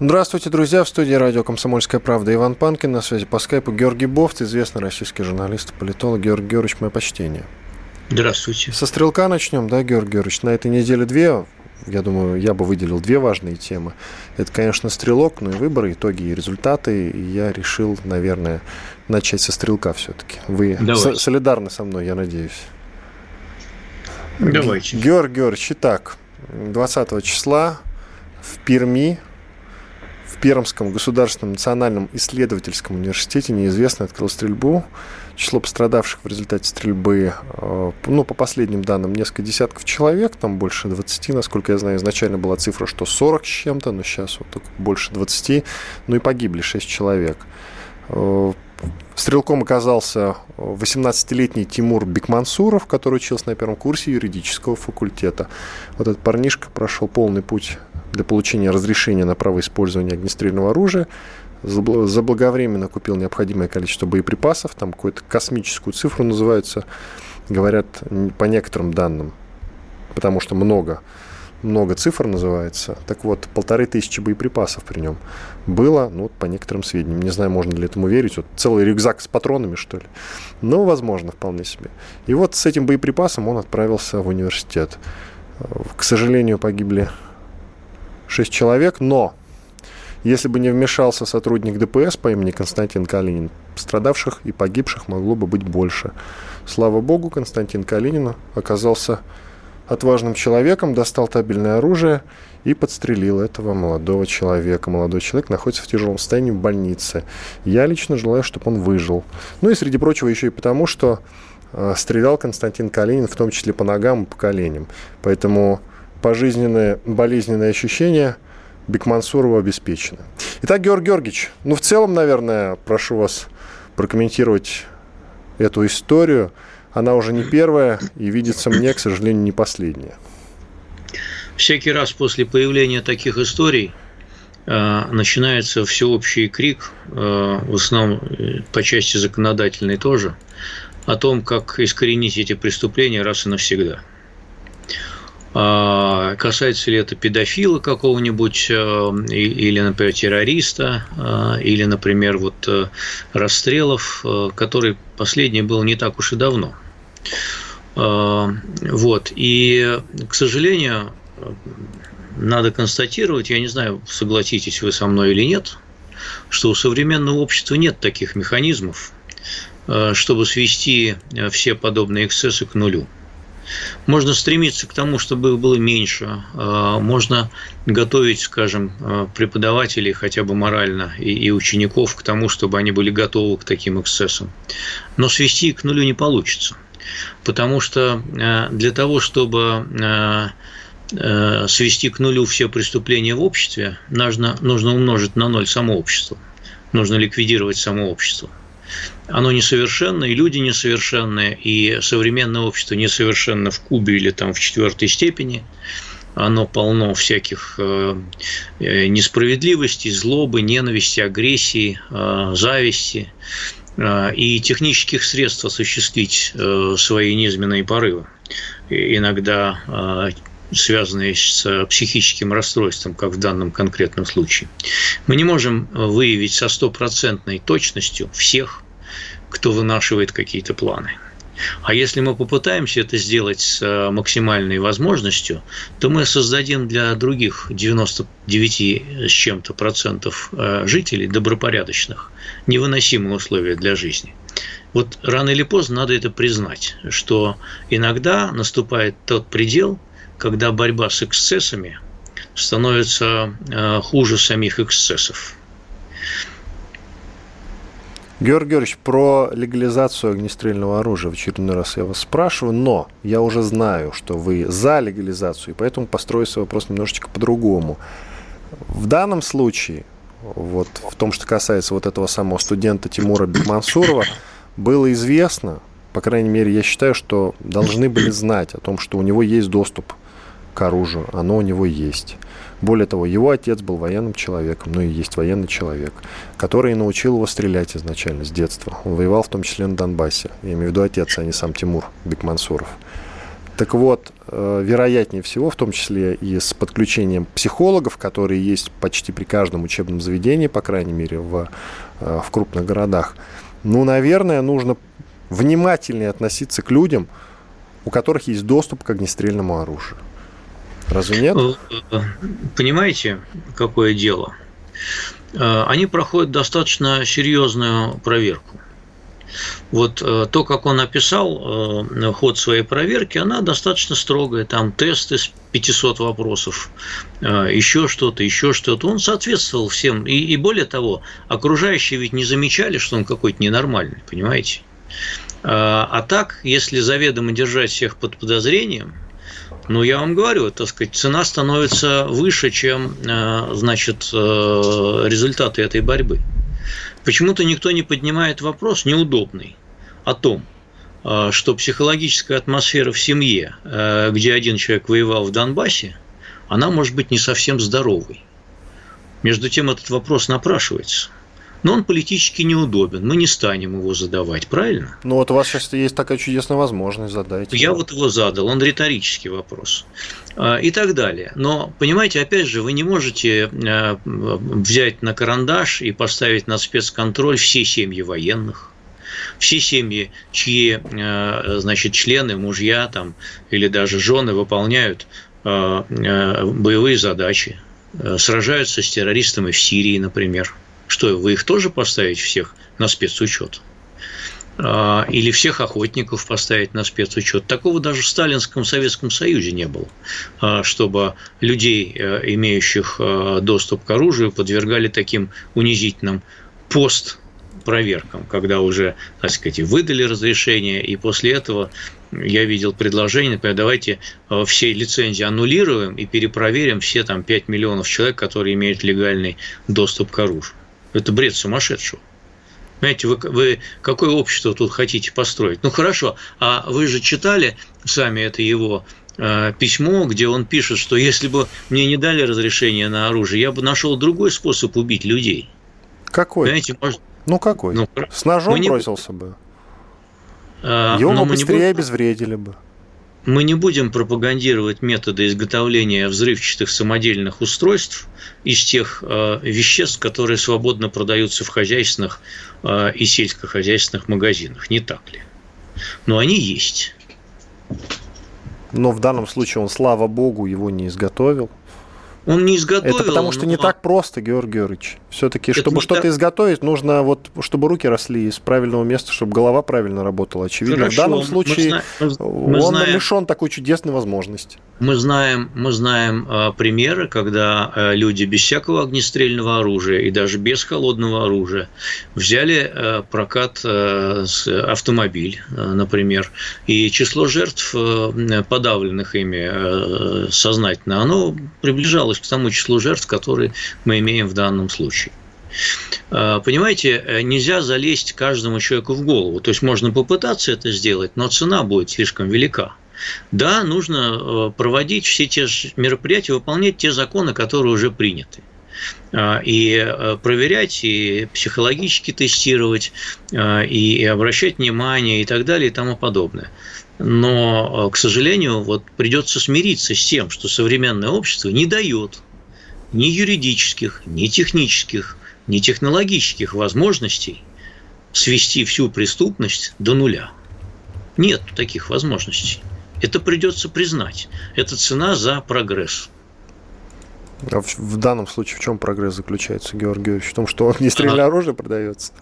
Здравствуйте, друзья. В студии радио «Комсомольская правда» Иван Панкин. На связи по скайпу Георгий Бофт, известный российский журналист политолог. Георгий Георгиевич, мое почтение. Здравствуйте. Со стрелка начнем, да, Георгий Георгиевич? На этой неделе две, я думаю, я бы выделил две важные темы. Это, конечно, стрелок, но и выборы, итоги и результаты. И я решил, наверное, начать со стрелка все-таки. Вы со- солидарны со мной, я надеюсь. Давайте. Георгий Георгиевич, итак, 20 числа в Перми в Пермском государственном национальном исследовательском университете неизвестный открыл стрельбу. Число пострадавших в результате стрельбы, э, ну, по последним данным, несколько десятков человек, там больше 20, насколько я знаю, изначально была цифра, что 40 с чем-то, но сейчас вот больше 20, ну и погибли 6 человек. Э, стрелком оказался 18-летний Тимур Бекмансуров, который учился на первом курсе юридического факультета. Вот этот парнишка прошел полный путь для получения разрешения на право использования огнестрельного оружия, заблаговременно купил необходимое количество боеприпасов, там какую-то космическую цифру называется, говорят по некоторым данным, потому что много, много цифр называется. Так вот, полторы тысячи боеприпасов при нем было, ну, вот по некоторым сведениям. Не знаю, можно ли этому верить. Вот целый рюкзак с патронами, что ли. Но, возможно, вполне себе. И вот с этим боеприпасом он отправился в университет. К сожалению, погибли 6 человек, но если бы не вмешался сотрудник ДПС по имени Константин Калинин, пострадавших и погибших могло бы быть больше. Слава богу, Константин Калинин оказался отважным человеком, достал табельное оружие и подстрелил этого молодого человека. Молодой человек находится в тяжелом состоянии в больнице. Я лично желаю, чтобы он выжил. Ну и, среди прочего, еще и потому, что э, стрелял Константин Калинин, в том числе по ногам и по коленям. Поэтому пожизненные болезненные ощущения Бекмансурова обеспечены. Итак, Георгий Георгиевич, ну, в целом, наверное, прошу вас прокомментировать эту историю. Она уже не первая и видится мне, к сожалению, не последняя. Всякий раз после появления таких историй э, начинается всеобщий крик, э, в основном э, по части законодательной тоже, о том, как искоренить эти преступления раз и навсегда – касается ли это педофила какого-нибудь, э, или, например, террориста, э, или, например, вот э, расстрелов, который последний был не так уж и давно. Вот. И, к сожалению, надо констатировать, я не знаю, согласитесь вы со мной или нет, что у современного общества нет таких механизмов, чтобы свести все подобные эксцессы к нулю. Можно стремиться к тому, чтобы их было меньше. А, можно готовить, скажем, а, преподавателей хотя бы морально и учеников к тому, чтобы они были готовы к таким эксцессам. Но свести их к нулю не получится. Потому что а, для того, чтобы свести к нулю все преступления в обществе, нужно, нужно умножить на ноль само общество. Нужно ликвидировать само общество оно несовершенно, и люди несовершенны, и современное общество несовершенно в кубе или там в четвертой степени. Оно полно всяких э, э, несправедливостей, злобы, ненависти, агрессии, э, зависти и технических средств осуществить свои низменные порывы. Иногда связанные с психическим расстройством, как в данном конкретном случае. Мы не можем выявить со стопроцентной точностью всех кто вынашивает какие-то планы. А если мы попытаемся это сделать с э, максимальной возможностью, то мы создадим для других 99 с чем-то процентов э, жителей добропорядочных невыносимые условия для жизни. Вот рано или поздно надо это признать, что иногда наступает тот предел, когда борьба с эксцессами становится э, хуже самих эксцессов. Георгий Георгиевич, про легализацию огнестрельного оружия в очередной раз я вас спрашиваю, но я уже знаю, что вы за легализацию, и поэтому построю свой вопрос немножечко по-другому. В данном случае, вот в том, что касается вот этого самого студента Тимура Бекмансурова, было известно, по крайней мере, я считаю, что должны были знать о том, что у него есть доступ к оружию, оно у него есть. Более того, его отец был военным человеком, ну и есть военный человек, который научил его стрелять изначально с детства. Он воевал в том числе на Донбассе. Я имею в виду отец, а не сам Тимур Бекмансуров. Так вот, э, вероятнее всего, в том числе и с подключением психологов, которые есть почти при каждом учебном заведении, по крайней мере, в, э, в крупных городах, ну, наверное, нужно внимательнее относиться к людям, у которых есть доступ к огнестрельному оружию. Разве нет? Э, понимаете, какое дело? Они проходят достаточно серьезную проверку. Вот э, то, как он описал э, ход своей проверки, она достаточно строгая. Там тесты с 500 вопросов, э, еще что-то, еще что-то. Он соответствовал всем. И, и более того, окружающие ведь не замечали, что он какой-то ненормальный, понимаете? А так, если заведомо держать всех под подозрением, ну, я вам говорю, так сказать, цена становится выше, чем, значит, результаты этой борьбы. Почему-то никто не поднимает вопрос неудобный о том, а, что психологическая атмосфера в семье, где один человек воевал в Донбассе, она может быть не совсем здоровой. Между тем этот вопрос напрашивается. Но он политически неудобен, мы не станем его задавать, правильно? Ну вот у вас сейчас есть такая чудесная возможность задать. Я вот его задал, он риторический вопрос. А, и так далее. Но, понимаете, опять же, вы не можете а, взять на карандаш и поставить на спецконтроль все семьи военных, все семьи, чьи, а, значит, члены, мужья там, или даже жены выполняют боевые задачи, сражаются с террористами в Сирии, например – что, вы их тоже поставить всех на спецучет? А, или всех охотников поставить на спецучет. Такого даже в Сталинском Советском Союзе не было, а, чтобы людей, э, имеющих э, доступ к оружию, подвергали таким унизительным пост проверкам, когда уже, так сказать, выдали разрешение, и после этого я видел предложение, например, давайте э, все лицензии аннулируем и перепроверим все там 5 миллионов человек, которые имеют легальный доступ к оружию. Это бред сумасшедшего. Понимаете, вы, вы какое общество тут хотите построить? Ну хорошо, а вы же читали сами это его э, письмо, где он пишет, что если бы мне не дали разрешение на оружие, я бы нашел другой способ убить людей. Какой? Понимаете, может... Ну какой? Ну, С ножом не... бросился бы. А, Его бы быстрее не... обезвредили бы мы не будем пропагандировать методы изготовления взрывчатых самодельных устройств из тех э, веществ, которые свободно продаются в хозяйственных э, и сельскохозяйственных магазинах, не так ли? Но они есть. Но в данном случае он, слава богу, его не изготовил. Он не изготовил. Это потому что но... не так просто, Георгий Георгиевич. Все-таки, чтобы что-то так... изготовить, нужно вот, чтобы руки росли из правильного места, чтобы голова правильно работала. Очевидно, Хорошо. в данном случае мы, мы он знаем... лишен такой чудесной возможности. Мы знаем, мы знаем э, примеры, когда э, люди без всякого огнестрельного оружия и даже без холодного оружия взяли э, прокат э, автомобиль, э, например, и число жертв, э, подавленных ими э, сознательно, оно приближалось к тому числу жертв, которые мы имеем в данном случае. Э, понимаете, э, нельзя залезть каждому человеку в голову. То есть можно попытаться это сделать, но цена будет слишком велика. Да, нужно э, проводить все те же мероприятия, выполнять те законы, которые уже приняты и проверять, и психологически тестировать, и обращать внимание, и так далее, и тому подобное. Но, к сожалению, вот придется смириться с тем, что современное общество не дает ни юридических, ни технических, ни технологических возможностей свести всю преступность до нуля. Нет таких возможностей. Это придется признать. Это цена за прогресс. А в, в данном случае в чем прогресс заключается, Георгий Георгиевич? В том, что огнестрельное а... оружие продается?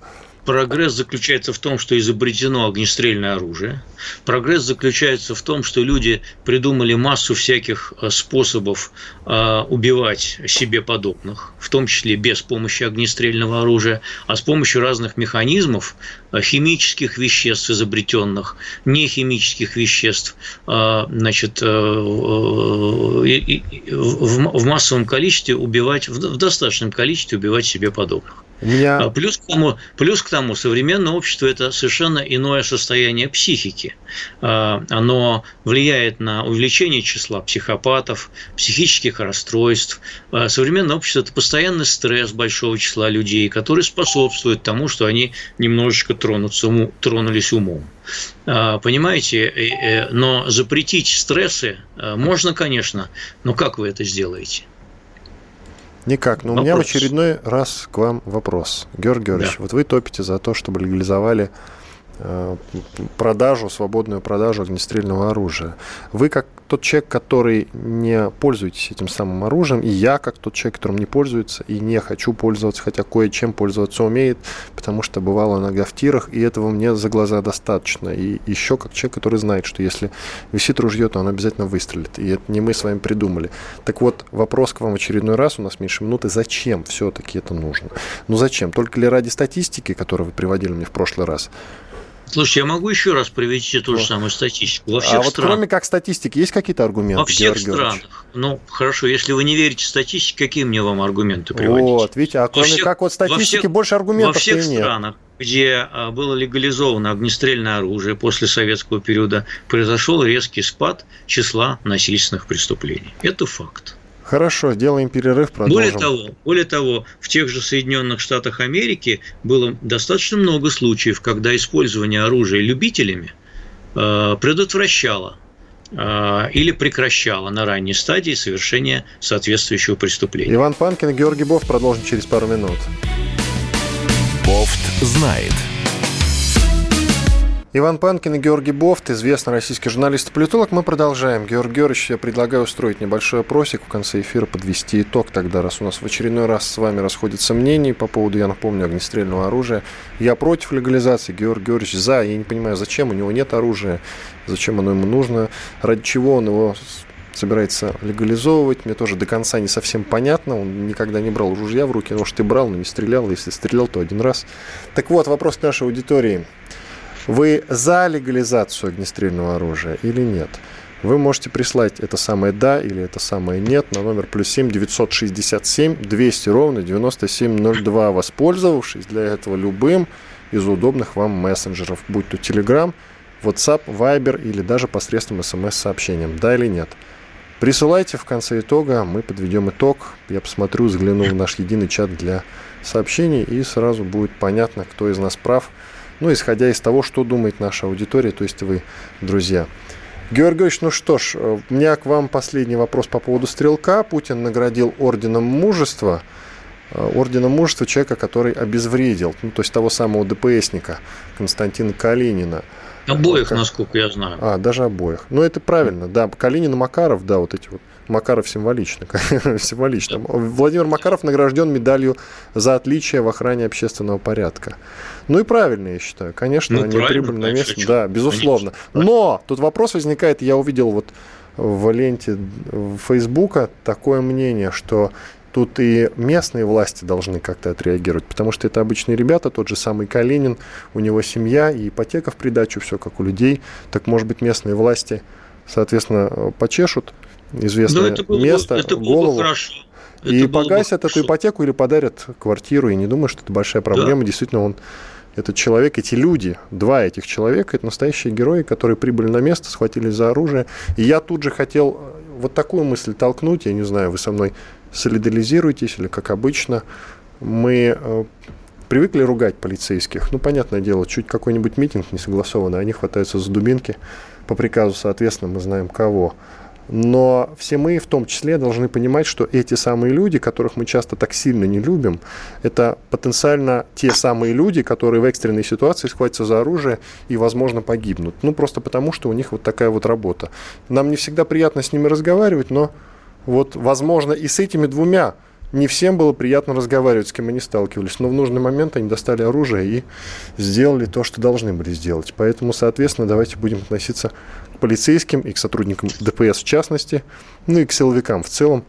Прогресс заключается в том, что изобретено огнестрельное оружие. Прогресс заключается в том, что люди придумали массу всяких э, способов э, убивать себе подобных, в том числе без помощи огнестрельного оружия, а с помощью разных механизмов, э, химических веществ изобретенных, нехимических веществ, значит, в массовом количестве убивать, в достаточном количестве убивать себе подобных. Меня... А плюс, к тому, плюс к тому, современное общество – это совершенно иное состояние психики. А, оно влияет на увеличение числа психопатов, психических расстройств. А, современное общество – это постоянный стресс большого числа людей, который способствует тому, что они немножечко тронутся, тронулись умом. Понимаете, э, э, но запретить стрессы можно, конечно, но как вы это сделаете? Никак. Но вопрос. у меня в очередной раз к вам вопрос. Георгий Георгиевич, да. вот вы топите за то, чтобы легализовали продажу, свободную продажу огнестрельного оружия. Вы как тот человек, который не пользуетесь этим самым оружием, и я как тот человек, которым не пользуется и не хочу пользоваться, хотя кое-чем пользоваться умеет, потому что бывало иногда в тирах, и этого мне за глаза достаточно. И еще как человек, который знает, что если висит ружье, то оно обязательно выстрелит. И это не мы с вами придумали. Так вот, вопрос к вам очередной раз, у нас меньше минуты, зачем все-таки это нужно? Ну зачем? Только ли ради статистики, которую вы приводили мне в прошлый раз? Слушай, я могу еще раз привести ту же самую статистику. Во всех а вот странах, кроме как статистики, есть какие-то аргументы? Во всех Георгий странах. Ну, хорошо, если вы не верите статистике, какие мне вам аргументы приводить? Вот, видите, а кроме всех, как вот статистики всех, больше аргументов Во всех странах, где а, было легализовано огнестрельное оружие после советского периода, произошел резкий спад числа насильственных преступлений. Это факт. Хорошо, сделаем перерыв, продолжим. Более того, более того, в тех же Соединенных Штатах Америки было достаточно много случаев, когда использование оружия любителями э, предотвращало э, или прекращало на ранней стадии совершения соответствующего преступления. Иван Панкин и Георгий Бов продолжим через пару минут. Бофт знает. Иван Панкин и Георгий Бофт, известный российский журналист и политолог. Мы продолжаем. Георгий Георгиевич, я предлагаю устроить небольшой опросик в конце эфира, подвести итог тогда, раз у нас в очередной раз с вами расходятся мнения по поводу, я напомню, огнестрельного оружия. Я против легализации, Георгий Георгиевич за. Я не понимаю, зачем, у него нет оружия, зачем оно ему нужно, ради чего он его собирается легализовывать. Мне тоже до конца не совсем понятно. Он никогда не брал ружья в руки. Может, и брал, но не стрелял. Если стрелял, то один раз. Так вот, вопрос к нашей аудитории. Вы за легализацию огнестрельного оружия или нет? Вы можете прислать это самое «да» или это самое «нет» на номер плюс 7 967 200 ровно 9702, воспользовавшись для этого любым из удобных вам мессенджеров, будь то Telegram, WhatsApp, Viber или даже посредством смс-сообщением «да» или «нет». Присылайте в конце итога, мы подведем итог. Я посмотрю, взгляну в наш единый чат для сообщений, и сразу будет понятно, кто из нас прав – ну, исходя из того, что думает наша аудитория, то есть вы, друзья. Георгиевич, ну что ж, э, у меня к вам последний вопрос по поводу стрелка. Путин наградил орденом мужества, э, орденом мужества человека, который обезвредил, ну, то есть того самого ДПСника Константина Калинина. Обоих, как... насколько я знаю. А, даже обоих. Ну, это правильно, да. Калинин и Макаров, да, вот эти вот Макаров символично. символично. Владимир Макаров награжден медалью за отличие в охране общественного порядка. Ну и правильно, я считаю. Конечно, ну, они прибыль на место. Да, безусловно. Конечно. Но тут вопрос возникает, я увидел вот в ленте Фейсбука такое мнение, что тут и местные власти должны как-то отреагировать, потому что это обычные ребята, тот же самый Калинин, у него семья и ипотека в придачу, все как у людей. Так, может быть, местные власти, соответственно, почешут известное это было, место, это было голову. хорошо. Это и погасят эту ипотеку или подарят квартиру. И не думаю, что это большая проблема. Да. Действительно, он этот человек, эти люди, два этих человека, это настоящие герои, которые прибыли на место, схватились за оружие. И я тут же хотел вот такую мысль толкнуть. Я не знаю, вы со мной солидаризируетесь или как обычно. Мы э, привыкли ругать полицейских. Ну, понятное дело, чуть какой-нибудь митинг не согласованный, они хватаются за дубинки по приказу, соответственно, мы знаем кого. Но все мы в том числе должны понимать, что эти самые люди, которых мы часто так сильно не любим, это потенциально те самые люди, которые в экстренной ситуации схватятся за оружие и, возможно, погибнут. Ну, просто потому, что у них вот такая вот работа. Нам не всегда приятно с ними разговаривать, но вот, возможно, и с этими двумя не всем было приятно разговаривать, с кем они сталкивались, но в нужный момент они достали оружие и сделали то, что должны были сделать. Поэтому, соответственно, давайте будем относиться полицейским и к сотрудникам ДПС в частности, ну и к силовикам в целом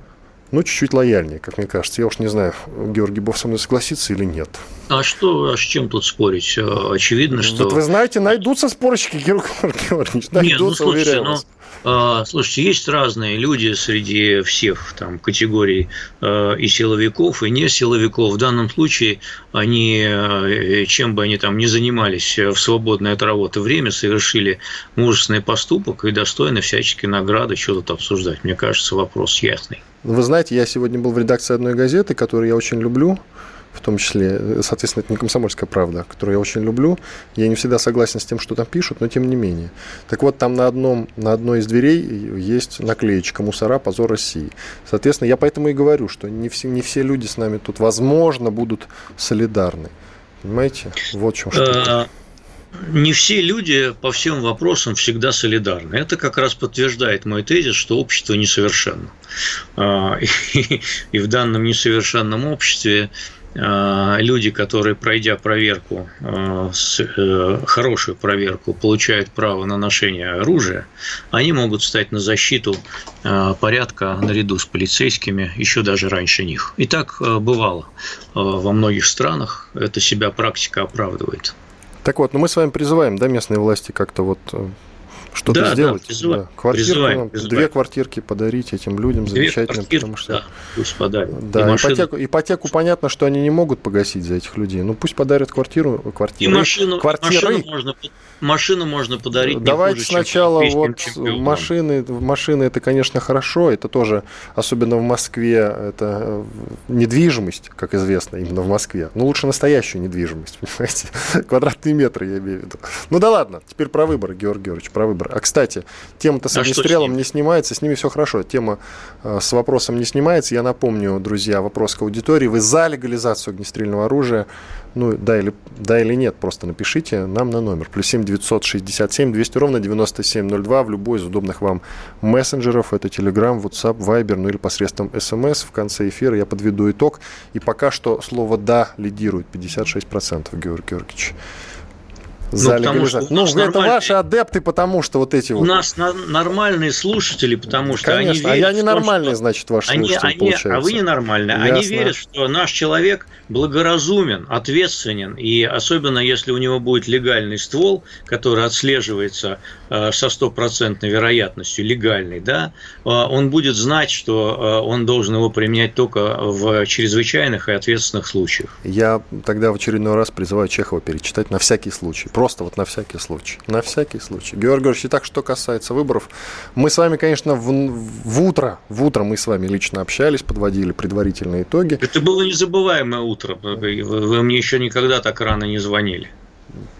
ну, чуть-чуть лояльнее, как мне кажется. Я уж не знаю, Георгий Бов со мной согласится или нет. А что, а с чем тут спорить? Э, очевидно, что... Вот вы знаете, найдутся спорщики, Георгий Георгиевич, найдутся, Нет, ну, слушайте, вас. А, слушайте, есть разные люди среди всех там категорий э, и силовиков, и не силовиков. В данном случае они, э, чем бы они там ни занимались в свободное от работы время, совершили мужественный поступок и достойны всяческой награды. Что тут обсуждать? Мне кажется, вопрос ясный. Вы знаете, я сегодня был в редакции одной газеты, которую я очень люблю в том числе, соответственно, это не комсомольская правда, которую я очень люблю. Я не всегда согласен с тем, что там пишут, но тем не менее. Так вот, там на, одном, на одной из дверей есть наклеечка «Мусора. Позор России». Соответственно, я поэтому и говорю, что не все, не все люди с нами тут, возможно, будут солидарны. Понимаете? Вот в чем что не все люди по всем вопросам всегда солидарны. Это как раз подтверждает мой тезис, что общество несовершенно. А, и в данном несовершенном обществе а, люди, которые, пройдя проверку, а, э, хорошую проверку, получают право на ношение оружия, они могут стать на защиту порядка наряду с полицейскими еще даже раньше них. И так бывало во многих странах, это себя практика оправдывает. Так вот, ну мы с вами призываем, да, местные власти как-то вот э, что-то да, сделать. Да, призываем, да. Квартирку, призываем, призываем. две квартирки подарить этим людям две замечательным, потому что да, пусть подарят. Да, и ипотеку, ипотеку понятно, что они не могут погасить за этих людей. Ну пусть подарят квартиру, квартиру. И машину, квартиры. машину можно машину можно подарить. Давайте хуже, сначала вот машины, машины это, конечно, хорошо, это тоже, особенно в Москве, это э, недвижимость, как известно, именно в Москве. Но лучше настоящую недвижимость, понимаете, квадратные метры, я имею в виду. Ну да ладно, теперь про выборы, Георгий Георгиевич, про выборы. А кстати, тема-то с а огнестрелом не снимается, с ними все хорошо. Тема э, с вопросом не снимается. Я напомню, друзья, вопрос к аудитории. Вы за легализацию огнестрельного оружия? Ну, да или, да или нет, просто напишите нам на номер. Плюс 7 967 200 ровно 9702 в любой из удобных вам мессенджеров. Это Telegram, WhatsApp, Viber, ну или посредством SMS. В конце эфира я подведу итог. И пока что слово «да» лидирует 56%, Георгий Георгиевич. За ну, легализацию. Ну, это ваши адепты, потому что вот эти у вот... У нас на- нормальные слушатели, потому что Конечно, они верят а я ненормальный, что... значит, ваш они, слушатель, они, получается. А вы ненормальные. Ясно. Они верят, что наш человек благоразумен, ответственен, и особенно если у него будет легальный ствол, который отслеживается э, со стопроцентной вероятностью, легальный, да, э, он будет знать, что э, он должен его применять только в чрезвычайных и ответственных случаях. Я тогда в очередной раз призываю Чехова перечитать на всякий случай. Просто вот на всякий случай. На всякий случай. Георгий Георгиевич, и так, что касается выборов, мы с вами, конечно, в, в утро, в утро мы с вами лично общались, подводили предварительные итоги. Это было незабываемое утро. Вы, вы мне еще никогда так рано не звонили.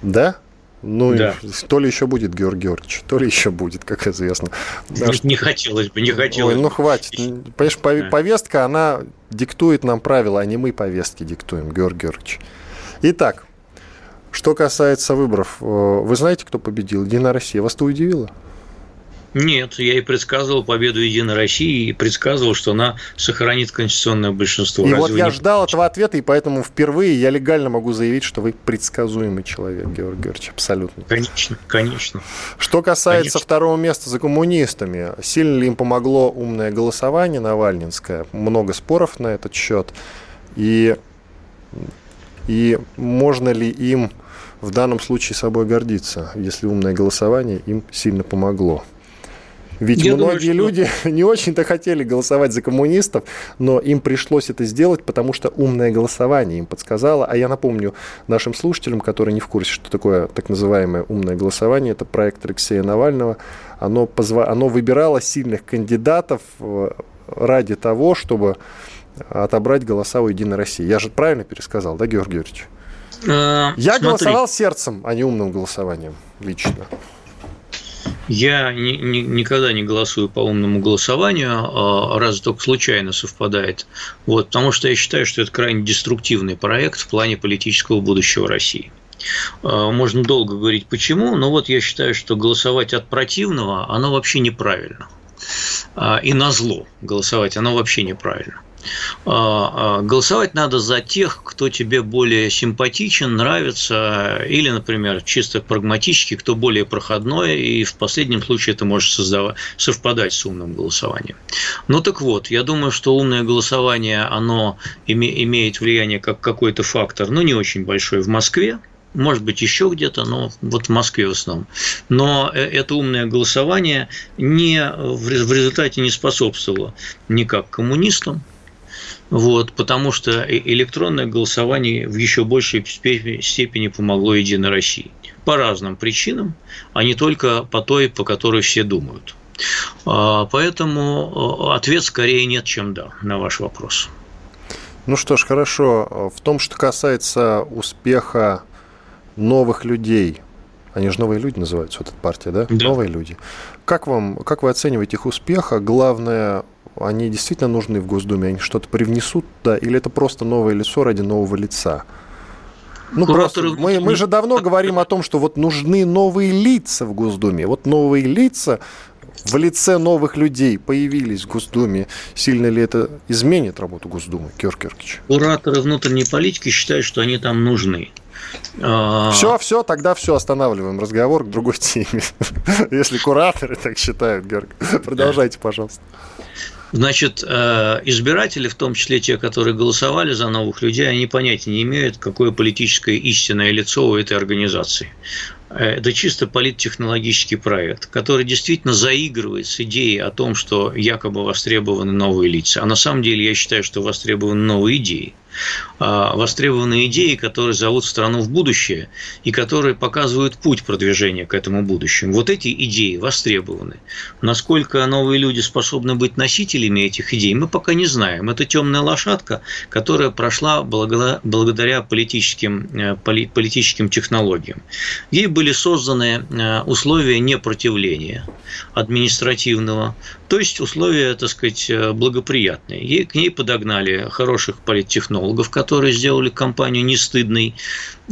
Да? Ну, да. то ли еще будет, Георгий Георгиевич, то ли еще будет, как известно. Да, не, не хотелось бы, не хотелось Ой, ну хватит. Понимаешь, повестка, она диктует нам правила, а не мы повестки диктуем, Георгий Георгиевич. Итак, что касается выборов, э, вы знаете, кто победил? Единая Россия. Вас это удивило? Нет, я и предсказывал победу Единой России и предсказывал, что она сохранит конституционное большинство. И Разве вот я не... ждал этого ответа, и поэтому впервые я легально могу заявить, что вы предсказуемый человек, Георгий Георгиевич, абсолютно. Конечно, конечно. Что касается конечно. второго места за коммунистами, сильно ли им помогло умное голосование Навальнинское? Много споров на этот счет. И, и можно ли им в данном случае собой гордиться, если умное голосование им сильно помогло. Ведь Я многие думаю, что... люди не очень-то хотели голосовать за коммунистов, но им пришлось это сделать, потому что умное голосование им подсказало. А я напомню нашим слушателям, которые не в курсе, что такое так называемое умное голосование, это проект Алексея Навального. Оно, позва... Оно выбирало сильных кандидатов э, ради того, чтобы отобрать голоса у Единой России. Я же правильно пересказал, да, Георгий Георгиевич? Э, Я смотри. голосовал сердцем, а не умным голосованием лично. Я ни, ни, никогда не голосую по умному голосованию, а раз только случайно совпадает. Вот, потому что я считаю, что это крайне деструктивный проект в плане политического будущего России. А, можно долго говорить почему, но вот я считаю, что голосовать от противного, оно вообще неправильно. А, и на зло голосовать, оно вообще неправильно. А, а, голосовать надо за тех, кто тебе более симпатичен, нравится, или, например, чисто прагматически, кто более проходной, и в последнем случае это может создавать, совпадать с умным голосованием. Ну так вот, я думаю, что умное голосование, оно имеет влияние как какой-то фактор, но не очень большой в Москве, может быть, еще где-то, но вот в Москве в основном. Но э, это умное голосование не, в результате не способствовало никак коммунистам, вот, потому что электронное голосование в еще большей степени помогло Единой России. По разным причинам, а не только по той, по которой все думают. А, поэтому э, ответ скорее нет, чем да на ваш вопрос. Ну что ж, хорошо. В том, что касается успеха новых людей. Они же новые люди называются, вот эта партия, да? да. Новые люди. Как, вам, как вы оцениваете их успех? А главное, они действительно нужны в Госдуме? Они что-то привнесут, да? Или это просто новое лицо ради нового лица? Ну, просто мы, мы же давно говорим о том, что вот нужны новые лица в Госдуме. Вот новые лица в лице новых людей появились в Госдуме. Сильно ли это изменит работу Госдумы, Георгий Георгиевич? Кураторы внутренней политики считают, что они там нужны. Все, а, все, тогда все, останавливаем разговор к другой теме. Если кураторы так считают, Георгий. Продолжайте, пожалуйста. Значит, э, избиратели, в том числе те, которые голосовали за новых людей, они понятия не имеют, какое политическое истинное лицо у этой организации. Э, это чисто политтехнологический проект, который действительно заигрывает с идеей о том, что якобы востребованы новые лица. А на самом деле я считаю, что востребованы новые идеи. А, востребованные идеи, которые зовут страну в будущее и которые показывают путь продвижения к этому будущему. Вот эти идеи востребованы. Насколько новые люди способны быть носителями этих идей, мы пока не знаем. Это темная лошадка, которая прошла благодаря политическим, э, политическим технологиям. Ей были созданы э, условия непротивления административного, то есть условия, так сказать, э, благоприятные. Ей, к ней подогнали хороших политтехнологов, которые сделали компанию не стыдной.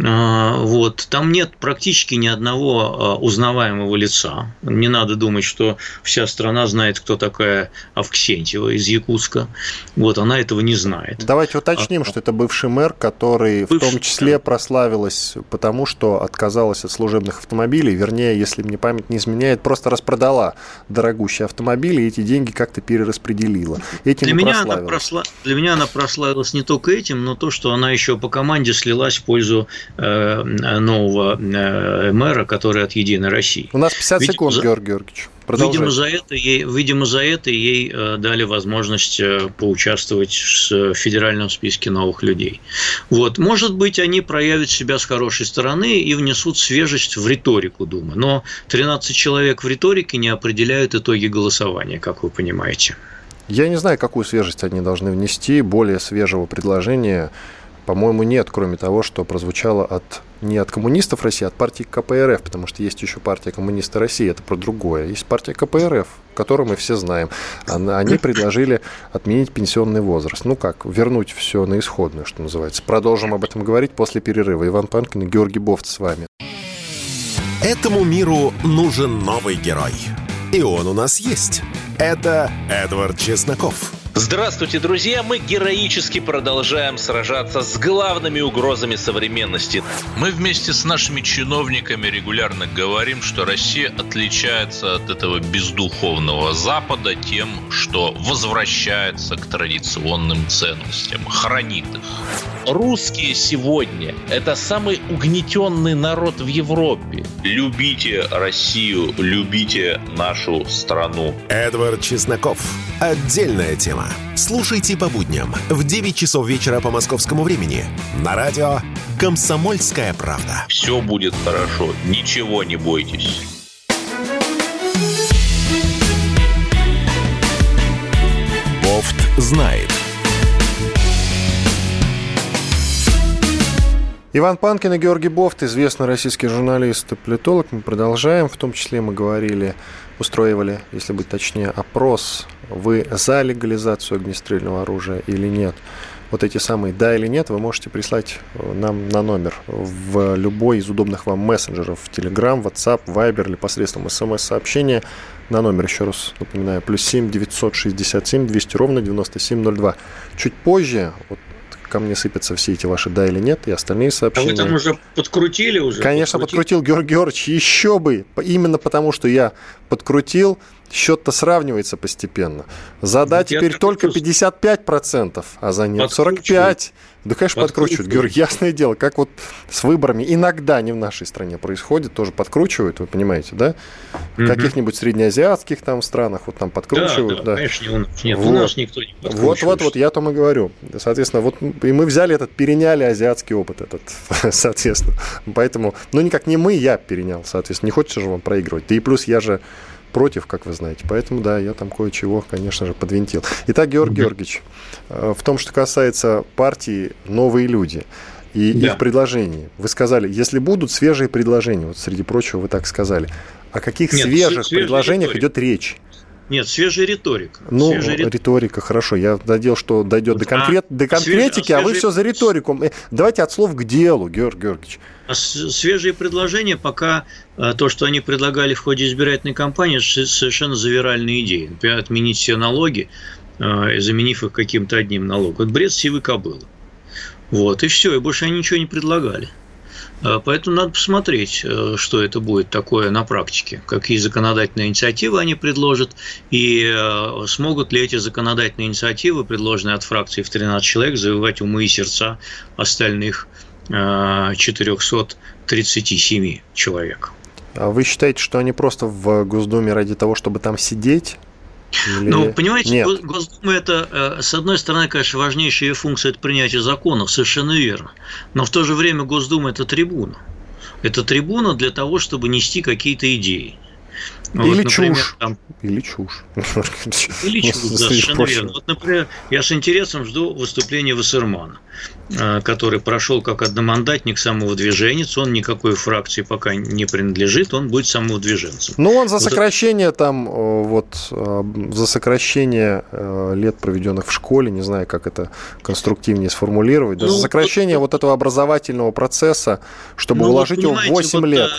А, вот. Там нет практически ни одного а, узнаваемого лица. Не надо думать, что вся страна знает, кто такая Авксентьева из Якутска. Вот, она этого не знает. Давайте уточним, а, что это бывший мэр, который бывший, в том числе прославилась потому, что отказалась от служебных автомобилей. Вернее, если мне память не изменяет, просто распродала дорогущие автомобили и эти деньги как-то перераспределила. Этим для, меня она просла... для меня она прославилась не только этим, но то, что она еще по команде слилась в пользу Э, нового э, мэра, который от «Единой России». У нас 50 видимо, секунд. Георгий Георгиевич. Видимо за, это ей, видимо, за это ей э, дали возможность поучаствовать в федеральном списке новых людей. Вот. Может быть, они проявят себя с хорошей стороны и внесут свежесть в риторику Думы. Но 13 человек в риторике не определяют итоги голосования, как вы понимаете. Я не знаю, какую свежесть они должны внести. Более свежего предложения по-моему, нет, кроме того, что прозвучало от не от коммунистов России, а от партии КПРФ, потому что есть еще партия коммунисты России, это про другое. Есть партия КПРФ, которую мы все знаем. Они предложили отменить пенсионный возраст. Ну как, вернуть все на исходную, что называется. Продолжим об этом говорить после перерыва. Иван Панкин и Георгий Бофт с вами. Этому миру нужен новый герой. И он у нас есть. Это Эдвард Чесноков. Здравствуйте, друзья! Мы героически продолжаем сражаться с главными угрозами современности. Мы вместе с нашими чиновниками регулярно говорим, что Россия отличается от этого бездуховного Запада тем, что возвращается к традиционным ценностям, хранит их. Русские сегодня – это самый угнетенный народ в Европе. Любите Россию, любите нашу страну. Эдвард Чесноков. Отдельная тема. Слушайте по будням в 9 часов вечера по московскому времени на радио «Комсомольская правда». Все будет хорошо, ничего не бойтесь. Бофт знает. Иван Панкин и Георгий Бофт, известный российский журналист и политолог. Мы продолжаем. В том числе мы говорили, устроивали, если быть точнее, опрос вы за легализацию огнестрельного оружия или нет. Вот эти самые «да» или «нет» вы можете прислать э, нам на номер в любой из удобных вам мессенджеров, Telegram, WhatsApp, Viber или посредством смс-сообщения на номер, еще раз напоминаю, плюс 7 967 200 ровно 9702. Чуть позже, вот ко мне сыпятся все эти ваши «да» или «нет» и остальные сообщения. А вы там уже подкрутили уже? Конечно, подкрутил, подкрутил Георгий Георгиевич, еще бы. Именно потому, что я подкрутил, счет-то сравнивается постепенно. За «да» вот теперь только 55%, а за «нет» 45%. Да, конечно, подкручивают. Георгий, ясное дело, как вот с выборами иногда не в нашей стране происходит, тоже подкручивают, вы понимаете, да? В угу. каких-нибудь среднеазиатских там странах вот там подкручивают. Да, да, да. конечно, у нас нет, вот. у нас никто не Вот, вот, вот, я о том и говорю. Соответственно, вот и мы взяли этот, переняли азиатский опыт этот, соответственно. Поэтому, ну, никак не мы, я перенял, соответственно. Не хочется же вам проигрывать. Да и плюс я же против, как вы знаете. Поэтому, да, я там кое-чего, конечно же, подвинтил. Итак, Георгий. Георгиевич, э, в том, что касается партии «Новые люди», и да. их предложений. Вы сказали, если будут свежие предложения, вот среди прочего вы так сказали. О каких Нет, свежих предложениях риторика. идет речь? Нет, свежая риторика. Ну, свежая риторика, хорошо. Я надеял, что дойдет до, конкрет... а, до конкретики, свеж... а вы все за риторику. Э, давайте от слов к делу, Георгий Георгиевич. А свежие предложения пока э, то, что они предлагали в ходе избирательной кампании, совершенно завиральные идеи. Например, отменить все налоги, э, заменив их каким-то одним налогом. Это бред сивы кобылы. Вот, и все, и больше они ничего не предлагали. Э, поэтому надо посмотреть, что это будет такое на практике, какие законодательные инициативы они предложат, и смогут ли эти законодательные инициативы, предложенные от фракции в 13 человек, завоевать умы и сердца остальных 437 человек. А вы считаете, что они просто в Госдуме ради того, чтобы там сидеть, или... Ну, понимаете, Нет. Госдума это, э, с одной стороны, конечно, важнейшая функция это принятие законов, совершенно верно. Но в то же время Госдума это трибуна. Это трибуна для того, чтобы нести какие-то идеи. Или вот, например, чушь. Там... Или чушь. Или чушь, да, совершенно верно. Вот, например, я с интересом жду выступления Вассермана, э, который прошел как одномандатник самовыдвиженец. Он никакой фракции пока не принадлежит, он будет самовыдвиженцем. Ну, он за сокращение там, э, вот, э, за сокращение лет, проведенных в школе, не знаю, как это конструктивнее сформулировать, да, ну, за сокращение вот, вот этого образовательного процесса, чтобы ну, уложить его в 8 вот, лет.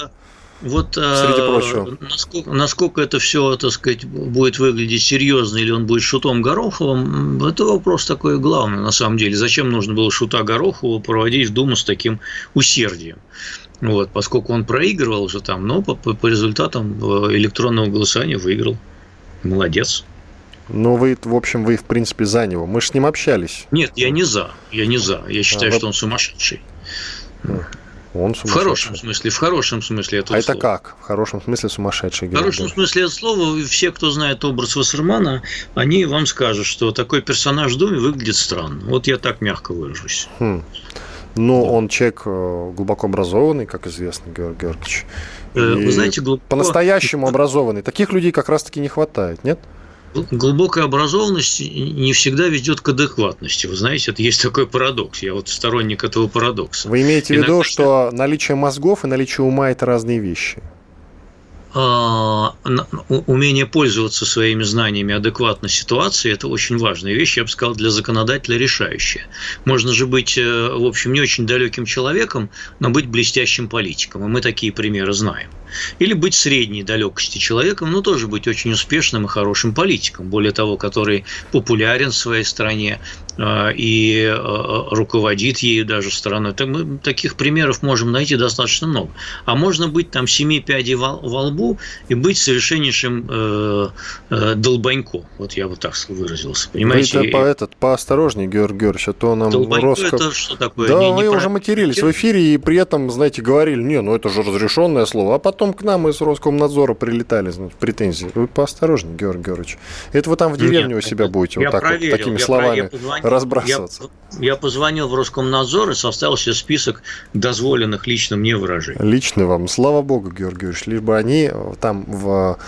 Вот Среди а, прочего. Насколько, насколько это все, так сказать, будет выглядеть серьезно, или он будет шутом Гороховым, это вопрос такой главный на самом деле. Зачем нужно было шута Горохова проводить в Думу с таким усердием? Вот, поскольку он проигрывал уже там, но по, по, по результатам э, электронного голосования выиграл. Молодец. Ну, вы, в общем, вы, в принципе, за него. Мы же с ним общались. Нет, я не за. Я не за. Я считаю, а, что он сумасшедший. Он в хорошем смысле, в хорошем смысле этого А слова. это как? В хорошем смысле сумасшедший? В хорошем смысле этого слова, все, кто знает образ Вассермана, они вам скажут, что такой персонаж в Думе выглядит странно. Вот я так мягко выражусь. Хм. Ну, да. он человек э, глубоко образованный, как известно, Георгий Георгиевич. Э, вы знаете, глубоко... По-настоящему образованный. Таких людей как раз-таки не хватает, нет? Глубокая образованность не всегда ведет к адекватности. Вы знаете, это есть такой парадокс. Я вот сторонник этого парадокса. Вы имеете в виду, что наличие мозгов и наличие ума – это разные вещи? А, умение пользоваться своими знаниями адекватно ситуации – это очень важная вещь, я бы сказал, для законодателя решающая. Можно же быть, э, в общем, не очень далеким человеком, но быть блестящим политиком, и мы такие примеры знаем. Или быть средней далекости человеком, но тоже быть очень успешным и хорошим политиком, более того, который популярен в своей стране и э, руководит ею даже страной. Так мы таких примеров можем найти достаточно много. А можно быть там семи пядей во лбу и быть совершеннейшим э, э, долбанько. Вот я вот так выразился. Понимаете? Вы по этот, поосторожнее, Георгий Георгиевич, а то нам Долбанько Роско... это что такое? Да, не, вы не уже матерились в эфире и при этом, знаете, говорили, не, ну это же разрешенное слово. А потом к нам из Роскомнадзора прилетали значит, претензии. Вы поосторожнее, Георгий Георгиевич. Это вы там в деревне Нет, у себя будете вот так проверил, вот, такими словами разбрасываться. Я, я позвонил в Роскомнадзор и составил себе список дозволенных лично мне выражений. Лично вам. Слава богу, Георгий Георгиевич. Лишь бы они там в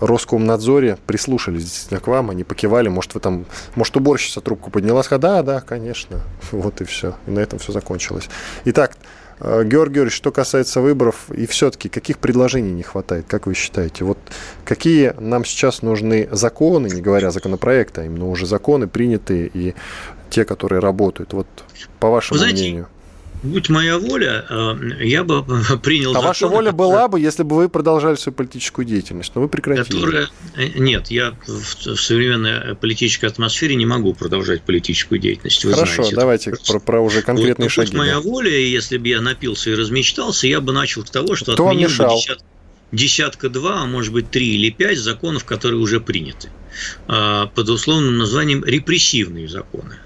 Роскомнадзоре прислушались действительно к вам, они покивали, может, вы там, может, уборщица трубку подняла, сказала, да, да, конечно, вот и все, и на этом все закончилось. Итак, э, Георгий Георгиевич, что касается выборов, и все-таки каких предложений не хватает, как вы считаете? Вот какие нам сейчас нужны законы, не говоря законопроекта, а именно уже законы принятые и те, которые работают, вот по вашему знаете, мнению? Будь моя воля, э, я бы принял А закон, ваша воля была бы, если бы вы продолжали свою политическую деятельность, но вы прекратили. Которая... Э, нет, я в современной политической атмосфере не могу продолжать политическую деятельность. Вы Хорошо, знаете, давайте про, про уже конкретные вот, шаги. Будь моя воля, если бы я напился и размечтался, я бы начал с того, что Кто отменил бы мешал? десят- десятка два, а может быть три или пять законов, которые уже приняты а, под условным названием репрессивные законы.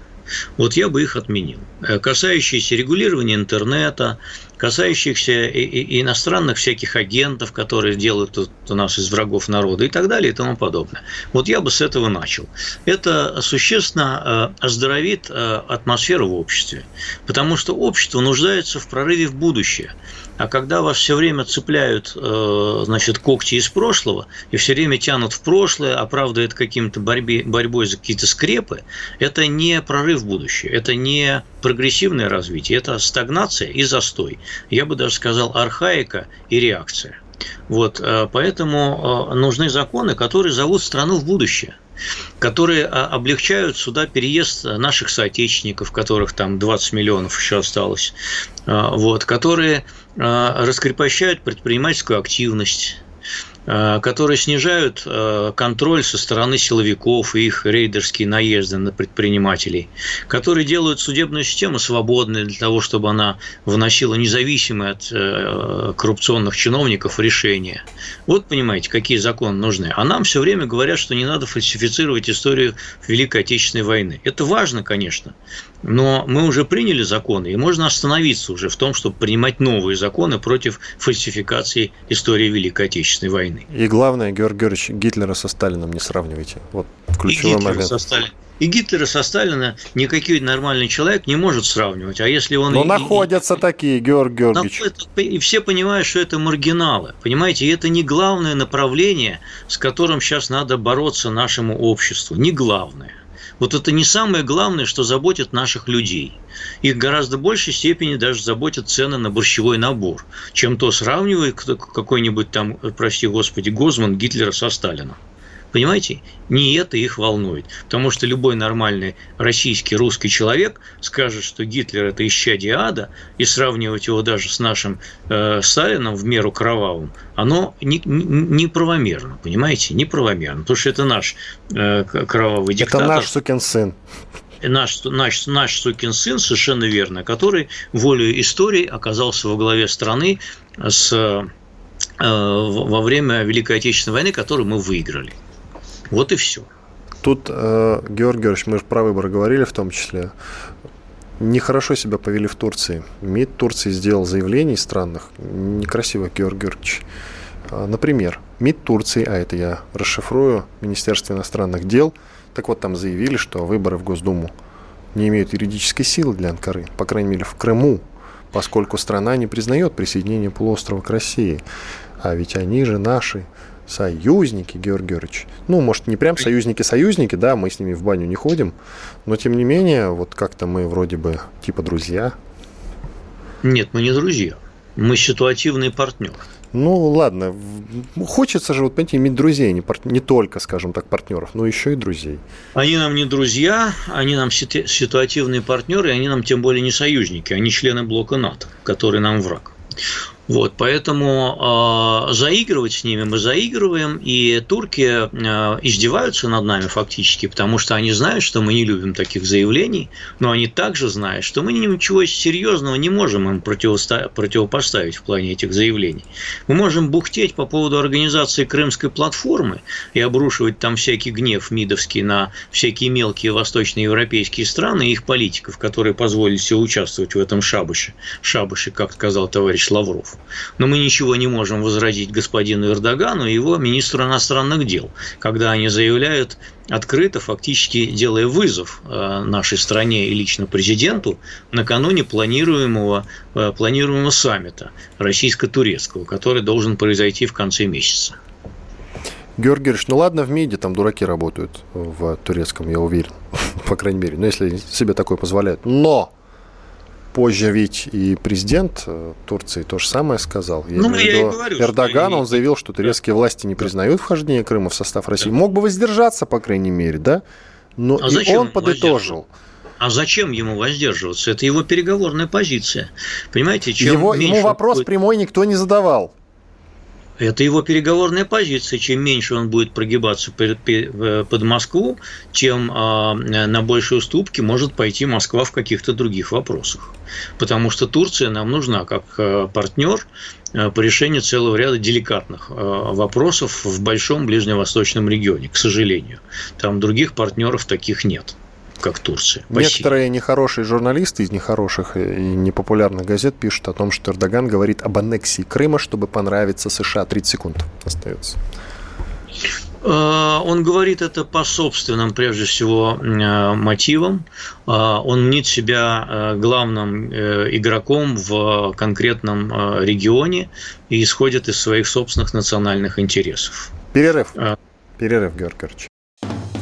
Вот я бы их отменил. Э, Касающиеся регулирования интернета, касающихся иностранных всяких агентов, которые делают у нас из врагов народа и так далее и тому подобное. Вот я бы с этого начал. Это существенно э, оздоровит э, атмосферу в обществе, потому что общество нуждается в прорыве в будущее. А когда вас все время цепляют, э, значит, когти из прошлого и все время тянут в прошлое, оправдывают каким-то борьбе, борьбой за какие-то скрепы, это не прорыв в будущее, это не прогрессивное развитие, это стагнация и застой. Я бы даже сказал архаика и реакция. Вот, э, поэтому э, нужны законы, которые зовут страну в будущее которые а, облегчают сюда переезд наших соотечественников, которых там 20 миллионов еще осталось, а, вот, которые а, раскрепощают предпринимательскую активность, а, которые снижают а, контроль со стороны силовиков и их рейдерские наезды на предпринимателей, которые делают судебную систему свободной для того, чтобы она выносила независимые от э, коррупционных чиновников решения. Вот понимаете, какие законы нужны. А нам все время говорят, что не надо фальсифицировать историю Великой Отечественной войны. Это важно, конечно, но мы уже приняли законы, и можно остановиться уже в том, чтобы принимать новые законы против фальсификации истории Великой Отечественной войны. И главное, Георгий Георгиевич, Гитлера со Сталином не сравнивайте. Вот И ключевой Гитлера момент. со Сталином. И Гитлера со Сталина никакой нормальный человек не может сравнивать. А если он... Но и- и- находятся такие, Георгий Георгиевич. И все понимают, что это маргиналы. Понимаете, и это не главное направление, с которым сейчас надо бороться нашему обществу. Не главное. Вот это не самое главное, что заботит наших людей. Их гораздо большей степени даже заботят цены на борщевой набор, чем то сравнивает какой-нибудь там, прости господи, Гозман Гитлера со Сталином. Понимаете? Не это их волнует. Потому что любой нормальный российский, русский человек скажет, что Гитлер – это исчадие ада, и сравнивать его даже с нашим э, Сталином в меру кровавым, оно не- не- неправомерно, понимаете? Неправомерно. Потому что это наш э, кровавый Это диктатор. наш сукин сын. наш, наш, наш сукин сын, совершенно верно, который волею истории оказался во главе страны с, э, во время Великой Отечественной войны, которую мы выиграли. Вот и все. Тут, э, Георгий Георгиевич, мы же про выборы говорили в том числе. Нехорошо себя повели в Турции. МИД Турции сделал заявлений странных, некрасивых, Георгий Георгиевич. А, Например, МИД Турции, а это я расшифрую, Министерство иностранных дел, так вот там заявили, что выборы в Госдуму не имеют юридической силы для Анкары, по крайней мере в Крыму, поскольку страна не признает присоединение полуострова к России. А ведь они же наши союзники, Георгий Георгиевич. Ну, может, не прям союзники-союзники, да, мы с ними в баню не ходим, но тем не менее, вот как-то мы вроде бы типа друзья. Нет, мы не друзья. Мы ситуативный партнер. Ну, ладно, хочется же, вот, понимаете, иметь друзей, не, пар- не только, скажем так, партнеров, но еще и друзей. Они нам не друзья, они нам ситу- ситуативные партнеры, и они нам тем более не союзники, они члены блока НАТО, который нам враг. Вот, поэтому э, заигрывать с ними мы заигрываем, и турки э, издеваются над нами фактически, потому что они знают, что мы не любим таких заявлений, но они также знают, что мы ничего серьезного не можем им противопоставить в плане этих заявлений. Мы можем бухтеть по поводу организации Крымской платформы и обрушивать там всякий гнев МИДовский на всякие мелкие восточноевропейские страны и их политиков, которые позволили себе участвовать в этом шабаше. Шабаше, как сказал товарищ Лавров. Но мы ничего не можем возразить господину Эрдогану и его министру иностранных дел, когда они заявляют открыто, фактически делая вызов э, нашей стране и лично президенту накануне планируемого, э, планируемого саммита российско-турецкого, который должен произойти в конце месяца. Георгий Георгиевич, ну ладно, в МИДе там дураки работают в турецком, я уверен, по крайней мере, ну если себе такое позволяют. Но позже ведь и президент э, Турции то же самое сказал. Я Ну, я и говорю, Эрдоган, он заявил, что турецкие власти не признают вхождение Крыма в состав России. Мог бы воздержаться, по крайней мере, да? Но А и он подытожил. А зачем ему воздерживаться? Это его переговорная позиция. Понимаете, чем его, ему вопрос будет... прямой никто не задавал. Это его переговорная позиция. Чем меньше он будет прогибаться под Москву, тем а, на большие уступки может пойти Москва в каких-то других вопросах. Потому что Турция нам нужна как а, партнер а, по решению целого ряда деликатных вопросов в большом ближневосточном регионе, к сожалению. Там других партнеров таких нет как Турция. Некоторые нехорошие журналисты из нехороших и непопулярных газет пишут о том, что Эрдоган говорит об аннексии Крыма, чтобы понравиться США. 30 секунд остается. Э, он говорит это по собственным, прежде всего, э, мотивам. Э, он мнит себя главным игроком в конкретном регионе и исходит из своих собственных национальных интересов. Перерыв. Перерыв, Георгий Георгиевич.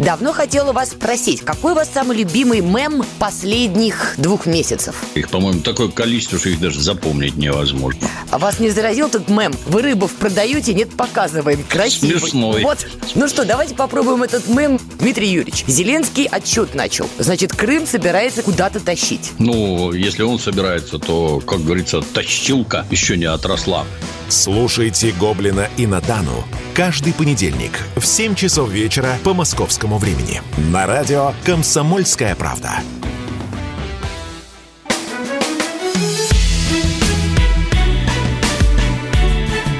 Давно хотела вас спросить, какой у вас самый любимый мем последних двух месяцев? Их, по-моему, такое количество, что их даже запомнить невозможно. А вас не заразил этот мем? Вы рыбов продаете, нет, показываем. Красивый. Смешной. Вот. Ну что, давайте попробуем этот мем. Дмитрий Юрьевич, Зеленский отчет начал. Значит, Крым собирается куда-то тащить. Ну, если он собирается, то, как говорится, тащилка еще не отросла. Слушайте «Гоблина» и «Натану» каждый понедельник в 7 часов вечера по московскому времени на радио «Комсомольская правда».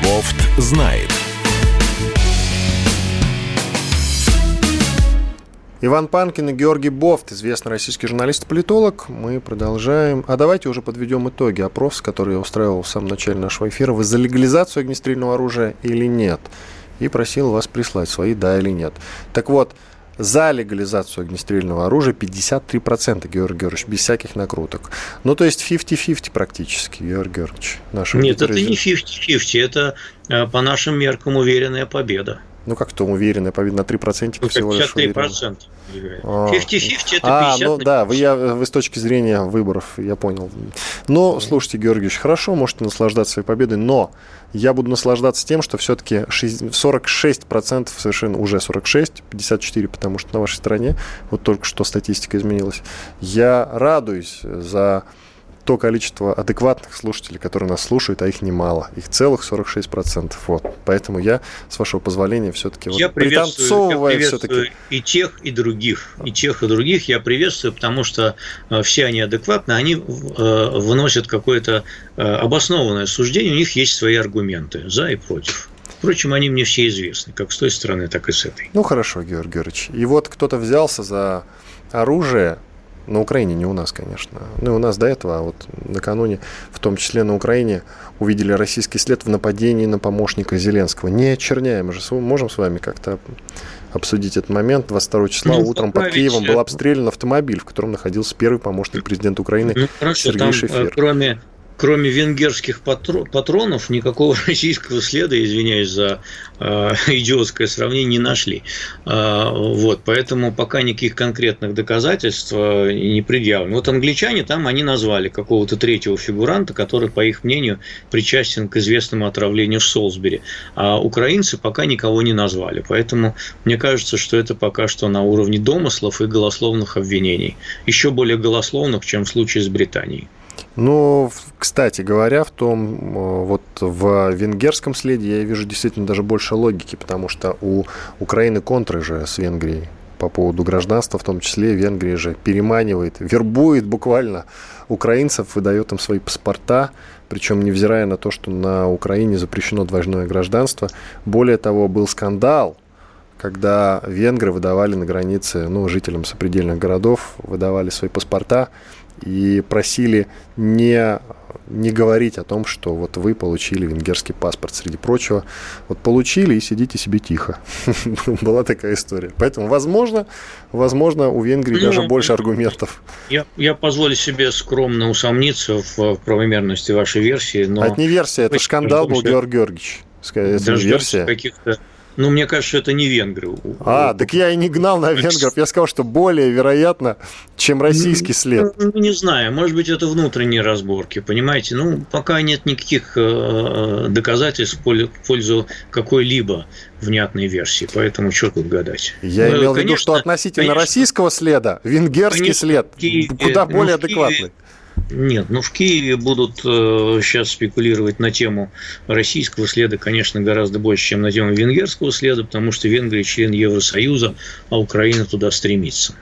Бофт знает. Иван Панкин и Георгий Бофт, известный российский журналист-политолог. Мы продолжаем. А давайте уже подведем итоги. Опрос, который я устраивал в самом начале нашего эфира. Вы за легализацию огнестрельного оружия или нет? И просил вас прислать свои «да» или «нет». Так вот, за легализацию огнестрельного оружия 53%, Георгий Георгиевич, без всяких накруток. Ну, то есть 50-50 практически, Георгий Георгиевич. Нет, это не 50-50, это э, по нашим меркам уверенная победа. Ну, как то уверенная победа на 3% ну, всего лишь 53%. 50-50 а. это 50 А, ну да, вы, я, вы с точки зрения выборов, я понял. Но, слушайте, Георгиевич, хорошо, можете наслаждаться своей победой, но я буду наслаждаться тем, что все-таки 46%, совершенно уже 46, 54, потому что на вашей стороне, вот только что статистика изменилась. Я радуюсь за то количество адекватных слушателей, которые нас слушают, а их немало. Их целых 46%. Вот. Поэтому я, с вашего позволения, все-таки я вот я все-таки... и тех, и других. И тех, и других я приветствую, потому что э, все они адекватны, они э, выносят какое-то э, обоснованное суждение, у них есть свои аргументы за и против. Впрочем, они мне все известны, как с той стороны, так и с этой. Ну хорошо, Георгий Георгиевич. И вот кто-то взялся за оружие, на Украине, не у нас, конечно. Ну, и у нас до этого, а вот накануне, в том числе на Украине, увидели российский след в нападении на помощника Зеленского. Не очерняем, мы же можем с вами как-то обсудить этот момент. 22 числа ну, утром под Киевом был обстрелян автомобиль, в котором находился первый помощник президента Украины ну, хорошо, Сергей там, Шефер. Кроме кроме венгерских патронов, никакого российского следа, извиняюсь за э, идиотское сравнение, не нашли. Э, вот, поэтому пока никаких конкретных доказательств э, не предъявлено. Вот англичане там, они назвали какого-то третьего фигуранта, который, по их мнению, причастен к известному отравлению в Солсбери. А украинцы пока никого не назвали. Поэтому мне кажется, что это пока что на уровне домыслов и голословных обвинений. Еще более голословных, чем в случае с Британией. Ну, кстати говоря, в том, э, вот в венгерском следе я вижу действительно даже больше логики, потому что у Украины контры же с Венгрией по поводу гражданства, в том числе Венгрия же переманивает, вербует буквально украинцев, выдает им свои паспорта, причем невзирая на то, что на Украине запрещено двойное гражданство. Более того, был скандал, когда венгры выдавали на границе, ну, жителям сопредельных городов, выдавали свои паспорта, и просили не, не говорить о том, что вот вы получили венгерский паспорт, среди прочего. Вот получили и сидите себе тихо. Была такая история. Поэтому, возможно, возможно у Венгрии ну, даже больше аргументов. Я, я позволю себе скромно усомниться в правомерности вашей версии. Но это не версия, это скандал был, Георгий Георгиевич. Это версия. каких-то Ну, мне кажется, это не венгры. А, так я и не гнал на венгров. Я сказал, что более вероятно, чем российский след. Ну, не знаю, может быть, это внутренние разборки, понимаете? Ну, пока нет никаких э, доказательств в пользу какой-либо внятной версии, поэтому что тут гадать? Я ну, имел в виду, что относительно конечно, российского следа, венгерский конечно, след куда ну, более ну, адекватный. Нет, ну в Киеве будут э, сейчас спекулировать на тему российского следа, конечно, гораздо больше, чем на тему венгерского следа, потому что Венгрия член Евросоюза, а Украина туда стремится.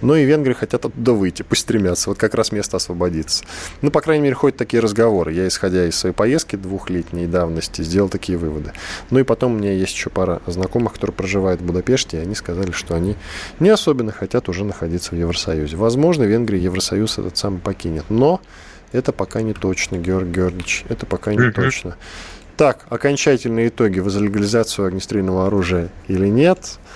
Ну и венгры хотят оттуда выйти, пусть стремятся, вот как раз место освободится. Ну, по крайней мере, ходят такие разговоры. Я, исходя из своей поездки двухлетней давности, сделал такие выводы. Ну и потом у меня есть еще пара знакомых, которые проживают в Будапеште, и они сказали, что они не особенно хотят уже находиться в Евросоюзе. Возможно, Венгрия Евросоюз этот самый покинет, но это пока не точно, Георгий Георгиевич, это пока не точно. Так, окончательные итоги за легализацию огнестрельного оружия или нет –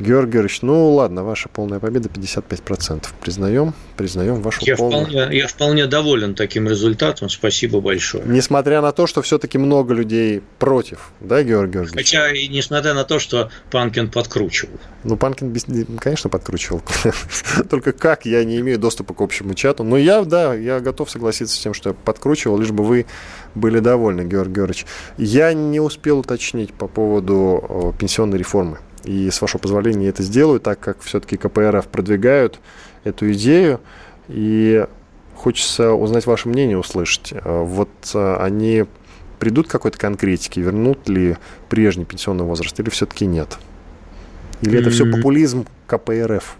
Георгий Георгиевич, ну ладно, ваша полная победа 55%. Признаем, признаем вашу я полную. Вполне, я вполне доволен таким результатом, спасибо большое. Несмотря на то, что все-таки много людей против, да, Георгий Георгиевич? Хотя и несмотря на то, что Панкин подкручивал. Ну, Панкин, конечно, подкручивал. Только как, я не имею доступа к общему чату. Но я, да, я готов согласиться с тем, что я подкручивал, лишь бы вы были довольны, Георгий Георгиевич. Я не успел уточнить по поводу пенсионной реформы. И, с вашего позволения, я это сделаю, так как все-таки КПРФ продвигают эту идею. И хочется узнать ваше мнение, услышать. А, вот а, они придут к какой-то конкретике, вернут ли прежний пенсионный возраст, или все-таки нет? Или это все популизм КПРФ?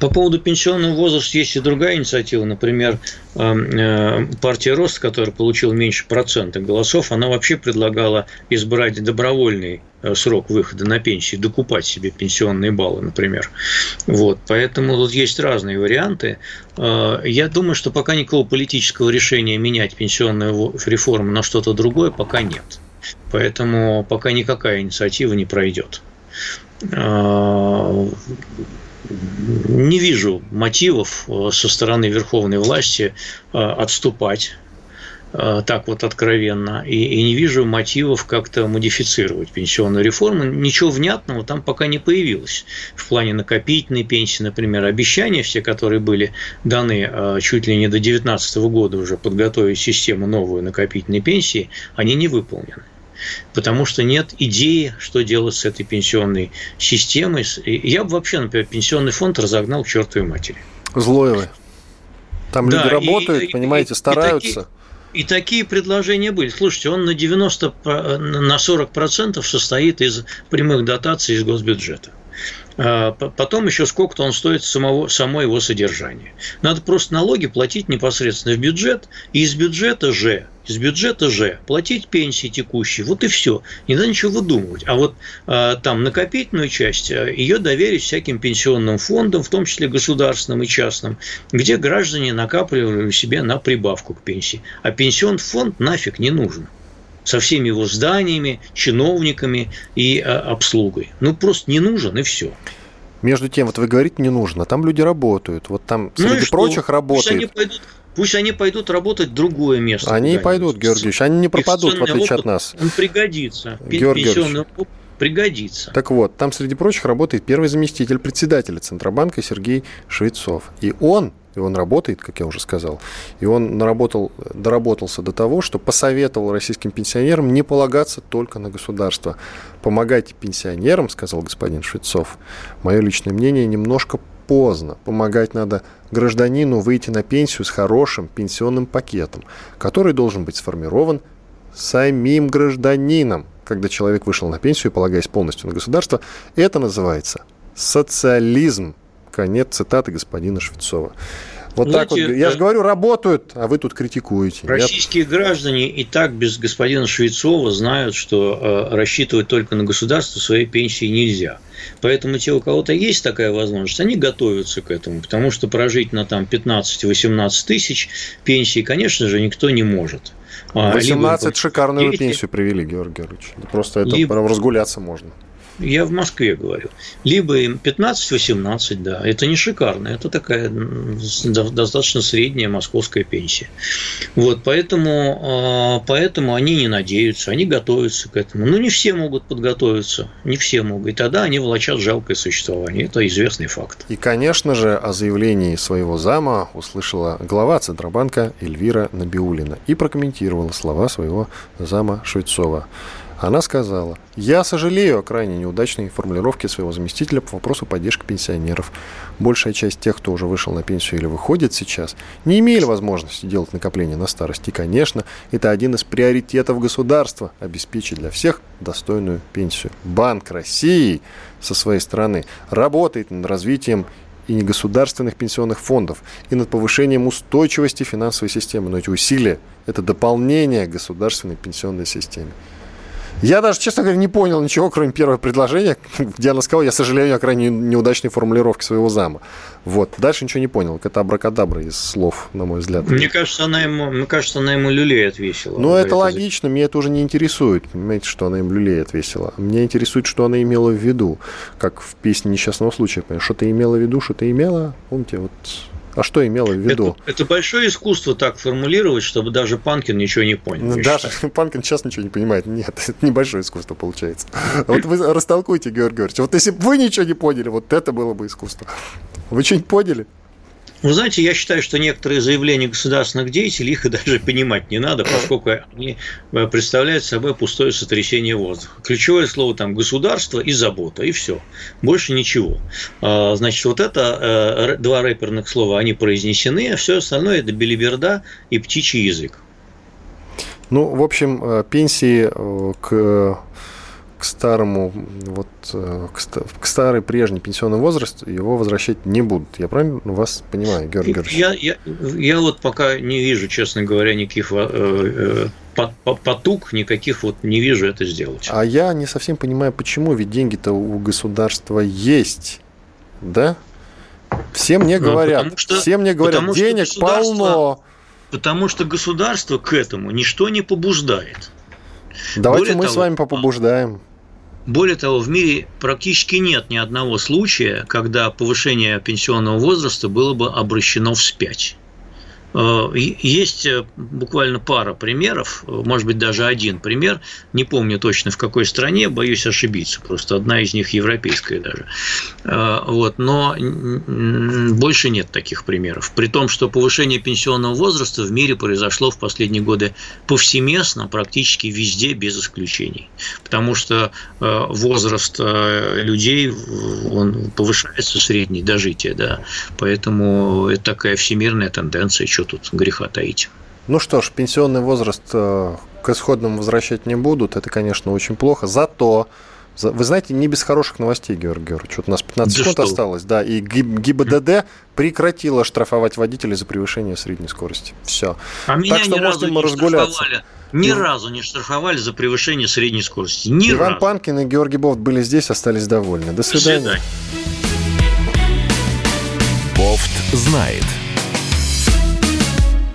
По поводу пенсионного возраста есть и другая инициатива. Например, эм, э, партия Рост, которая получила меньше процента голосов, она вообще предлагала избрать добровольный э, срок выхода на пенсию, докупать себе пенсионные баллы, например. Вот, поэтому тут есть разные варианты. Э, я думаю, что пока никакого политического решения менять пенсионную реформу на что-то другое пока нет. Поэтому пока никакая инициатива не пройдет не вижу мотивов э, со стороны верховной власти э, отступать э, так вот откровенно, и, и не вижу мотивов как-то модифицировать пенсионную реформу. Ничего внятного там пока не появилось. В плане накопительной пенсии, например, обещания все, которые были даны чуть ли не до 2019 года уже подготовить систему новую накопительной пенсии, они не выполнены потому что нет идеи, что делать с этой пенсионной системой. Я бы вообще, например, пенсионный фонд разогнал к чертовой матери. Злой вы. Там да, люди работают, и, понимаете, стараются. И такие, и такие предложения были. Слушайте, он на 90, на 40% состоит из прямых дотаций из госбюджета. А, потом еще сколько-то он стоит самого, само его содержание. Надо просто налоги платить непосредственно в бюджет, и из бюджета же из бюджета же платить пенсии текущие, вот и все. Не надо ничего выдумывать. А вот э, там накопительную часть, э, ее доверить всяким пенсионным фондам, в том числе государственным и частным, где граждане накапливали себе на прибавку к пенсии. А пенсионный фонд нафиг не нужен со всеми его зданиями, чиновниками и э, обслугой. Ну, просто не нужен, и все. Между тем, вот вы говорите, не нужно, а там люди работают. Вот там, ну среди прочих, работают. Пусть они пойдут Пусть они пойдут работать в другое место. Они и пойдут, Георгиевич, они не пропадут, в отличие опыт, от нас. Он пригодится. Опыт пригодится. Так вот, там среди прочих работает первый заместитель председателя Центробанка Сергей Швецов. И он, и он работает, как я уже сказал, и он наработал, доработался до того, что посоветовал российским пенсионерам не полагаться только на государство. Помогайте пенсионерам, сказал господин Швецов. Мое личное мнение немножко поздно. Помогать надо гражданину выйти на пенсию с хорошим пенсионным пакетом, который должен быть сформирован самим гражданином. Когда человек вышел на пенсию, полагаясь полностью на государство, это называется социализм. Конец цитаты господина Швецова. Вот Знаете, так вот. Я же говорю, работают, а вы тут критикуете. Российские Я... граждане и так без господина Швецова знают, что э, рассчитывать только на государство своей пенсии нельзя. Поэтому те, у кого-то есть такая возможность, они готовятся к этому, потому что прожить на там 15-18 тысяч пенсии, конечно же, никто не может. 18 а, либо... шикарную пенсию привели, Георгий Георгиевич. Просто это либо... разгуляться можно. Я в Москве говорю. Либо им 15-18, да. Это не шикарно. Это такая достаточно средняя московская пенсия. Вот, поэтому, а, поэтому они не надеются, они готовятся к этому. Но не все могут подготовиться. Не все могут. И тогда они волочат жалкое существование. Это известный факт. И, конечно же, о заявлении своего зама услышала глава Центробанка Эльвира Набиулина и прокомментировала слова своего зама Швецова. Она сказала, я сожалею о крайне неудачной формулировке своего заместителя по вопросу поддержки пенсионеров. Большая часть тех, кто уже вышел на пенсию или выходит сейчас, не имели возможности делать накопления на старость. И, конечно, это один из приоритетов государства – обеспечить для всех достойную пенсию. Банк России со своей стороны работает над развитием и негосударственных пенсионных фондов, и над повышением устойчивости финансовой системы. Но эти усилия – это дополнение к государственной пенсионной системе. Я даже, честно говоря, не понял ничего, кроме первого предложения, где она сказала, я сожалею о крайне неудачной формулировке своего зама. Вот. Дальше ничего не понял. Это абракадабра из слов, на мой взгляд. Мне кажется, она ему, мне кажется, она ему люлей отвесила. Ну, это логично, меня это уже не интересует. Понимаете, что она им люлей отвесила. Меня интересует, что она имела в виду. Как в песне несчастного случая. Что ты имела в виду, что ты имела? Помните, вот а что имела в виду? Это, это большое искусство так формулировать, чтобы даже Панкин ничего не понял. Даже считаю. Панкин сейчас ничего не понимает. Нет, это небольшое искусство получается. Вот вы растолкуйте, Георгий Георгиевич. Вот если бы вы ничего не поняли, вот это было бы искусство. Вы что-нибудь поняли? Вы знаете, я считаю, что некоторые заявления государственных деятелей, их и даже понимать не надо, поскольку они э, представляют собой пустое сотрясение воздуха. Ключевое слово там государство и забота, и все. Больше ничего. А, значит, вот это э, два рэперных слова, они произнесены, а все остальное это белиберда и птичий язык. Ну, в общем, э, пенсии к к старому, вот, э, к, старой прежней пенсионный возраст его возвращать не будут. Я правильно вас понимаю, Георгий Георгиевич? Я, я, я вот пока не вижу, честно говоря, никаких э, э, потуг, никаких вот не вижу это сделать. А я не совсем понимаю, почему, ведь деньги-то у государства есть, да? Все мне ну, говорят, что, все мне говорят, денег полно. Потому что государство к этому ничто не побуждает. Давайте Более мы того, с вами попобуждаем. Более того, в мире практически нет ни одного случая, когда повышение пенсионного возраста было бы обращено вспять. Э, есть э, буквально пара примеров, э, может быть, даже один пример, не помню точно в какой стране, боюсь ошибиться, просто одна из них европейская даже. Вот, но больше нет таких примеров. При том, что повышение пенсионного возраста в мире произошло в последние годы повсеместно, практически везде, без исключений. Потому что возраст людей он повышается средний дожитие, да. Поэтому это такая всемирная тенденция, что тут греха таить. Ну что ж, пенсионный возраст э, к исходному возвращать не будут. Это, конечно, очень плохо. Зато вы знаете, не без хороших новостей, Георгий Георгиевич. Что-то у нас 15 да секунд что? осталось, да, и ГИБДД прекратила штрафовать водителей за превышение средней скорости. Все. А так меня что ни разу не разгуляться. штрафовали. Ни и... разу не штрафовали за превышение средней скорости. Ни Иван разу. Панкин и Георгий Бофт были здесь, остались довольны. До свидания. До свидания. Бофт знает.